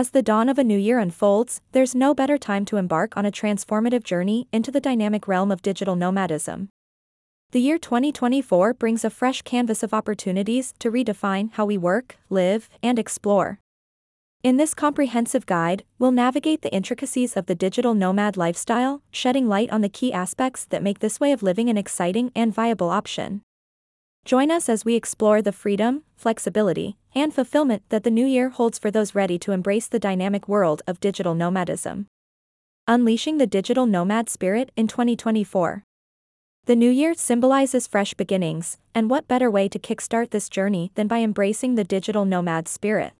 As the dawn of a new year unfolds, there's no better time to embark on a transformative journey into the dynamic realm of digital nomadism. The year 2024 brings a fresh canvas of opportunities to redefine how we work, live, and explore. In this comprehensive guide, we'll navigate the intricacies of the digital nomad lifestyle, shedding light on the key aspects that make this way of living an exciting and viable option. Join us as we explore the freedom, flexibility, and fulfillment that the new year holds for those ready to embrace the dynamic world of digital nomadism. Unleashing the digital nomad spirit in 2024. The new year symbolizes fresh beginnings, and what better way to kickstart this journey than by embracing the digital nomad spirit?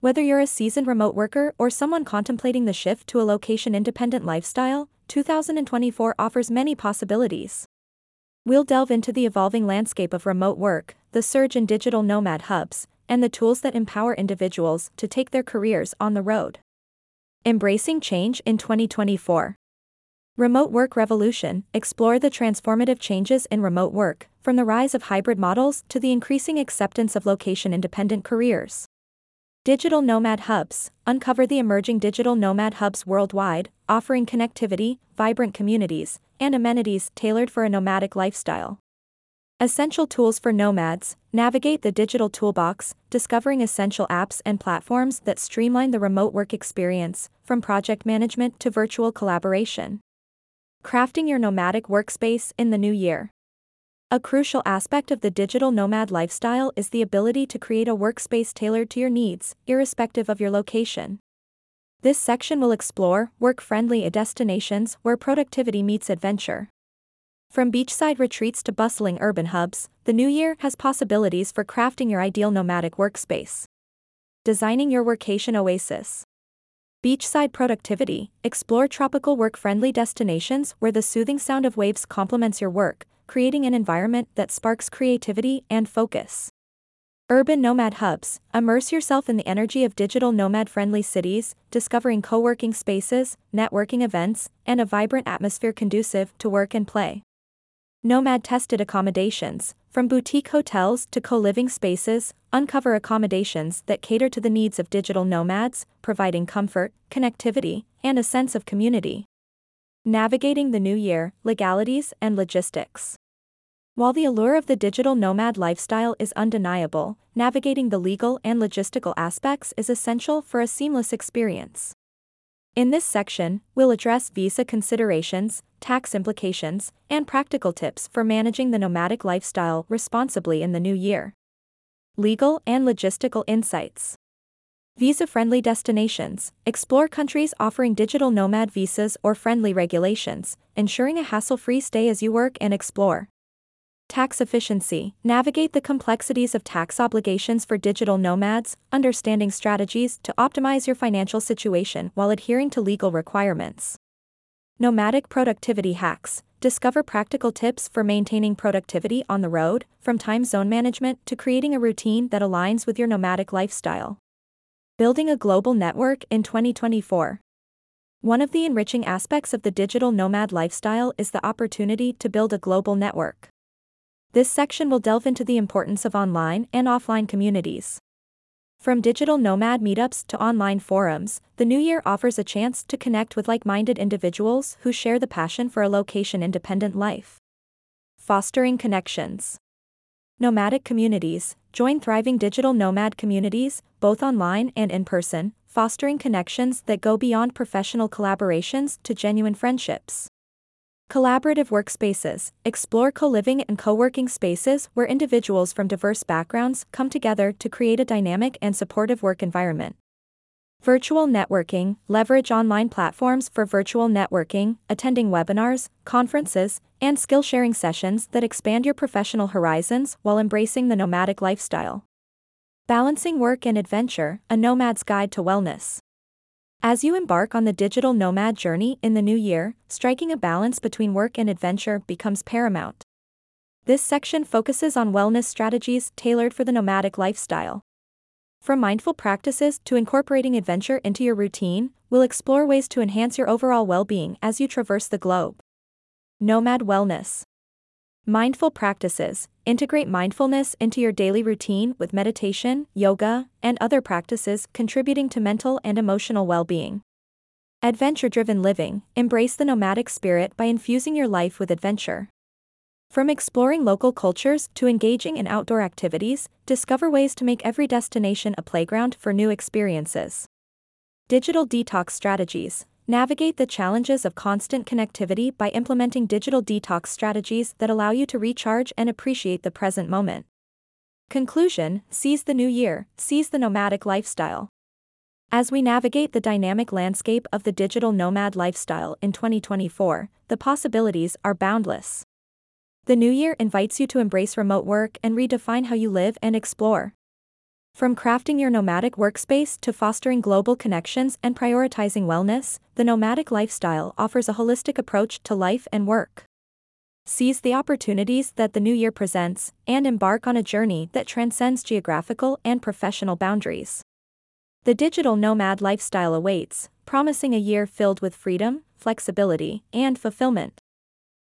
Whether you're a seasoned remote worker or someone contemplating the shift to a location independent lifestyle, 2024 offers many possibilities. We'll delve into the evolving landscape of remote work, the surge in digital nomad hubs, and the tools that empower individuals to take their careers on the road. Embracing change in 2024. Remote Work Revolution Explore the transformative changes in remote work, from the rise of hybrid models to the increasing acceptance of location independent careers. Digital Nomad Hubs Uncover the emerging digital nomad hubs worldwide, offering connectivity, vibrant communities, and amenities tailored for a nomadic lifestyle. Essential tools for nomads Navigate the digital toolbox, discovering essential apps and platforms that streamline the remote work experience, from project management to virtual collaboration. Crafting your nomadic workspace in the new year. A crucial aspect of the digital nomad lifestyle is the ability to create a workspace tailored to your needs, irrespective of your location. This section will explore work friendly destinations where productivity meets adventure. From beachside retreats to bustling urban hubs, the new year has possibilities for crafting your ideal nomadic workspace. Designing your workation oasis. Beachside productivity Explore tropical work friendly destinations where the soothing sound of waves complements your work, creating an environment that sparks creativity and focus. Urban Nomad Hubs Immerse yourself in the energy of digital nomad friendly cities, discovering co working spaces, networking events, and a vibrant atmosphere conducive to work and play. Nomad tested accommodations From boutique hotels to co living spaces, uncover accommodations that cater to the needs of digital nomads, providing comfort, connectivity, and a sense of community. Navigating the New Year Legalities and Logistics while the allure of the digital nomad lifestyle is undeniable, navigating the legal and logistical aspects is essential for a seamless experience. In this section, we'll address visa considerations, tax implications, and practical tips for managing the nomadic lifestyle responsibly in the new year. Legal and logistical insights. Visa friendly destinations explore countries offering digital nomad visas or friendly regulations, ensuring a hassle free stay as you work and explore. Tax efficiency. Navigate the complexities of tax obligations for digital nomads, understanding strategies to optimize your financial situation while adhering to legal requirements. Nomadic productivity hacks. Discover practical tips for maintaining productivity on the road, from time zone management to creating a routine that aligns with your nomadic lifestyle. Building a global network in 2024. One of the enriching aspects of the digital nomad lifestyle is the opportunity to build a global network. This section will delve into the importance of online and offline communities. From digital nomad meetups to online forums, the new year offers a chance to connect with like minded individuals who share the passion for a location independent life. Fostering connections. Nomadic communities join thriving digital nomad communities, both online and in person, fostering connections that go beyond professional collaborations to genuine friendships. Collaborative workspaces explore co living and co working spaces where individuals from diverse backgrounds come together to create a dynamic and supportive work environment. Virtual networking leverage online platforms for virtual networking, attending webinars, conferences, and skill sharing sessions that expand your professional horizons while embracing the nomadic lifestyle. Balancing work and adventure a nomad's guide to wellness. As you embark on the digital nomad journey in the new year, striking a balance between work and adventure becomes paramount. This section focuses on wellness strategies tailored for the nomadic lifestyle. From mindful practices to incorporating adventure into your routine, we'll explore ways to enhance your overall well being as you traverse the globe. Nomad Wellness Mindful practices integrate mindfulness into your daily routine with meditation, yoga, and other practices contributing to mental and emotional well being. Adventure driven living embrace the nomadic spirit by infusing your life with adventure. From exploring local cultures to engaging in outdoor activities, discover ways to make every destination a playground for new experiences. Digital detox strategies Navigate the challenges of constant connectivity by implementing digital detox strategies that allow you to recharge and appreciate the present moment. Conclusion Seize the new year, seize the nomadic lifestyle. As we navigate the dynamic landscape of the digital nomad lifestyle in 2024, the possibilities are boundless. The new year invites you to embrace remote work and redefine how you live and explore. From crafting your nomadic workspace to fostering global connections and prioritizing wellness, the nomadic lifestyle offers a holistic approach to life and work. Seize the opportunities that the new year presents and embark on a journey that transcends geographical and professional boundaries. The digital nomad lifestyle awaits, promising a year filled with freedom, flexibility, and fulfillment.